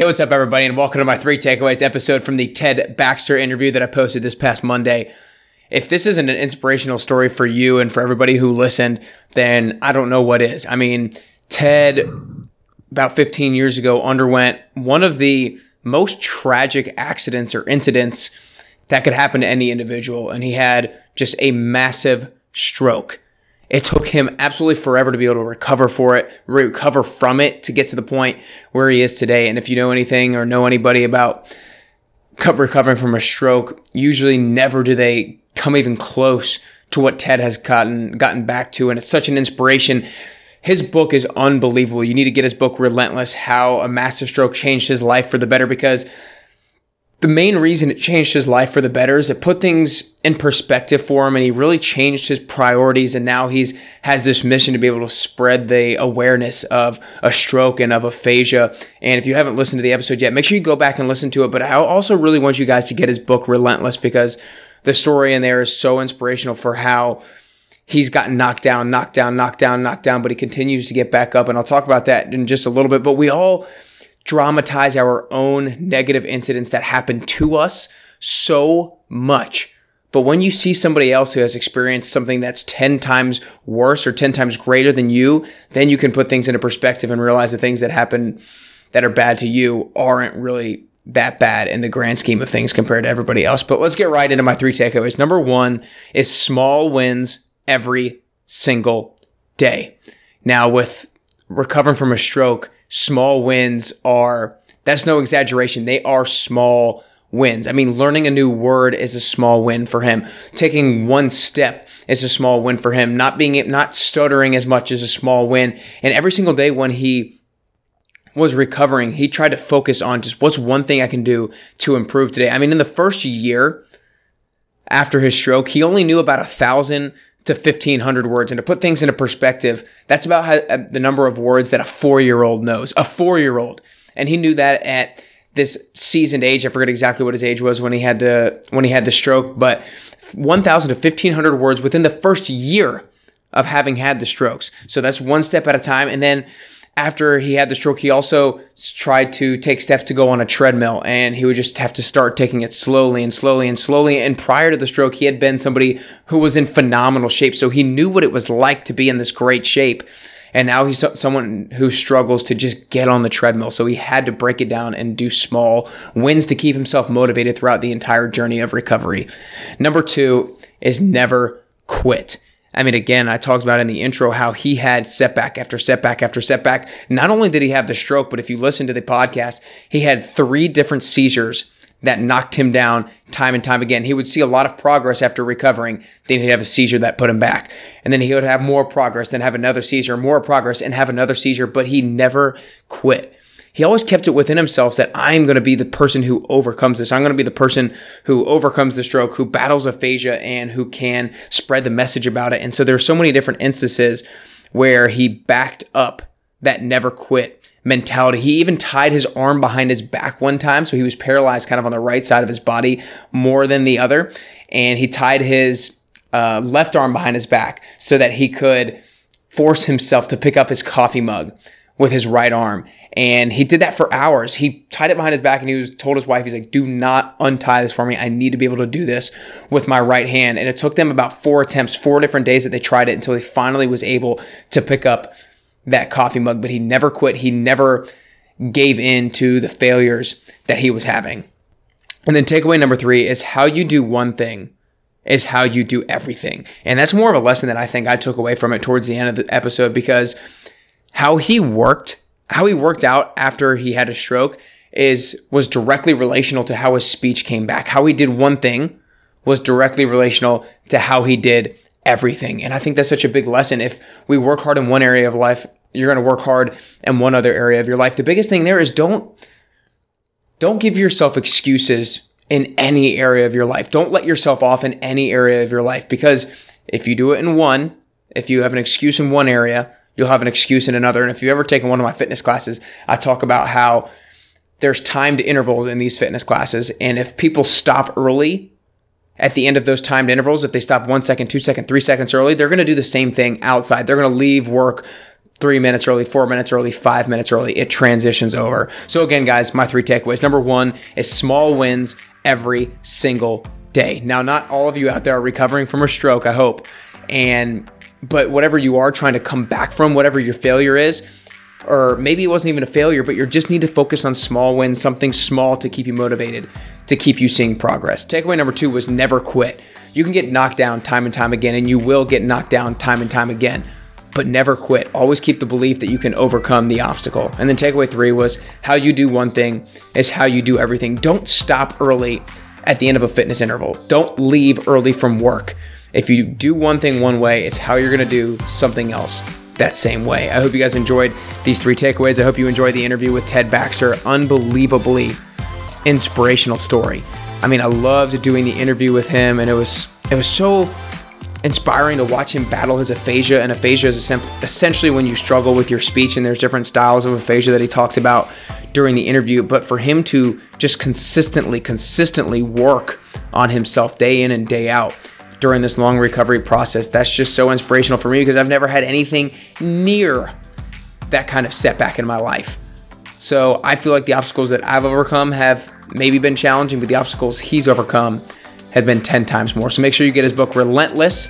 Hey, what's up, everybody, and welcome to my three takeaways episode from the Ted Baxter interview that I posted this past Monday. If this isn't an inspirational story for you and for everybody who listened, then I don't know what is. I mean, Ted, about 15 years ago, underwent one of the most tragic accidents or incidents that could happen to any individual, and he had just a massive stroke. It took him absolutely forever to be able to recover for it, recover from it to get to the point where he is today. And if you know anything or know anybody about recovering from a stroke, usually never do they come even close to what Ted has gotten gotten back to. And it's such an inspiration. His book is unbelievable. You need to get his book Relentless: How a Massive Stroke Changed His Life for the Better because the main reason it changed his life for the better is it put things in perspective for him and he really changed his priorities and now he's has this mission to be able to spread the awareness of a stroke and of aphasia. And if you haven't listened to the episode yet make sure you go back and listen to it but i also really want you guys to get his book relentless because the story in there is so inspirational for how he's gotten knocked down knocked down knocked down knocked down but he continues to get back up and i'll talk about that in just a little bit. But we all dramatize our own negative incidents that happen to us so much. But when you see somebody else who has experienced something that's 10 times worse or 10 times greater than you, then you can put things into perspective and realize the things that happen that are bad to you aren't really that bad in the grand scheme of things compared to everybody else. But let's get right into my three takeaways. Number one is small wins every single day. Now, with recovering from a stroke, small wins are, that's no exaggeration. They are small wins. I mean, learning a new word is a small win for him. Taking one step is a small win for him. Not being, not stuttering as much is a small win. And every single day when he was recovering, he tried to focus on just what's one thing I can do to improve today. I mean, in the first year after his stroke, he only knew about a thousand to 1500 words. And to put things into perspective, that's about how, uh, the number of words that a four year old knows. A four year old. And he knew that at this seasoned age. I forget exactly what his age was when he had the when he had the stroke, but 1,000 to 1,500 words within the first year of having had the strokes. So that's one step at a time. And then after he had the stroke, he also tried to take steps to go on a treadmill and he would just have to start taking it slowly and slowly and slowly. And prior to the stroke, he had been somebody who was in phenomenal shape. So he knew what it was like to be in this great shape. And now he's someone who struggles to just get on the treadmill. So he had to break it down and do small wins to keep himself motivated throughout the entire journey of recovery. Number two is never quit. I mean, again, I talked about in the intro how he had setback after setback after setback. Not only did he have the stroke, but if you listen to the podcast, he had three different seizures that knocked him down time and time again. He would see a lot of progress after recovering. Then he'd have a seizure that put him back. And then he would have more progress, then have another seizure, more progress, and have another seizure, but he never quit he always kept it within himself that I'm going to be the person who overcomes this. I'm going to be the person who overcomes the stroke, who battles aphasia, and who can spread the message about it. And so there's so many different instances where he backed up that never quit mentality. He even tied his arm behind his back one time. So he was paralyzed kind of on the right side of his body more than the other. And he tied his uh, left arm behind his back so that he could force himself to pick up his coffee mug with his right arm. And he did that for hours. He tied it behind his back and he was told his wife, he's like, do not untie this for me. I need to be able to do this with my right hand. And it took them about four attempts, four different days that they tried it until he finally was able to pick up that coffee mug. But he never quit. He never gave in to the failures that he was having. And then takeaway number three is how you do one thing is how you do everything. And that's more of a lesson that I think I took away from it towards the end of the episode because how he worked, how he worked out after he had a stroke is was directly relational to how his speech came back. How he did one thing was directly relational to how he did everything. And I think that's such a big lesson. If we work hard in one area of life, you're going to work hard in one other area of your life. The biggest thing there is don't don't give yourself excuses in any area of your life. Don't let yourself off in any area of your life because if you do it in one, if you have an excuse in one area, you'll have an excuse in another. And if you've ever taken one of my fitness classes, I talk about how there's timed intervals in these fitness classes. And if people stop early at the end of those timed intervals, if they stop one second, two second, three seconds early, they're going to do the same thing outside. They're going to leave work three minutes early, four minutes early, five minutes early, it transitions over. So, again, guys, my three takeaways. Number one is small wins every single day. Now, not all of you out there are recovering from a stroke, I hope. And, but whatever you are trying to come back from, whatever your failure is, or maybe it wasn't even a failure, but you just need to focus on small wins, something small to keep you motivated, to keep you seeing progress. Takeaway number two was never quit. You can get knocked down time and time again, and you will get knocked down time and time again, but never quit. Always keep the belief that you can overcome the obstacle. And then takeaway three was how you do one thing is how you do everything. Don't stop early at the end of a fitness interval. Don't leave early from work. If you do one thing one way, it's how you're gonna do something else that same way. I hope you guys enjoyed these three takeaways. I hope you enjoyed the interview with Ted Baxter. Unbelievably inspirational story. I mean, I loved doing the interview with him, and it was it was so inspiring to watch him battle his aphasia. And aphasia is essentially when you struggle with your speech, and there's different styles of aphasia that he talked about during the interview. But for him to just consistently, consistently work on himself day in and day out during this long recovery process, that's just so inspirational for me because I've never had anything near that kind of setback in my life. So I feel like the obstacles that I've overcome have maybe been challenging, but the obstacles he's overcome have been 10 times more. So make sure you get his book, Relentless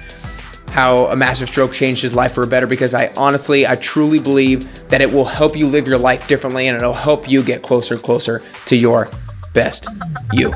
How a Massive Stroke Changed His Life for a Better, because I honestly, I truly believe that it will help you live your life differently and it'll help you get closer and closer to your best you.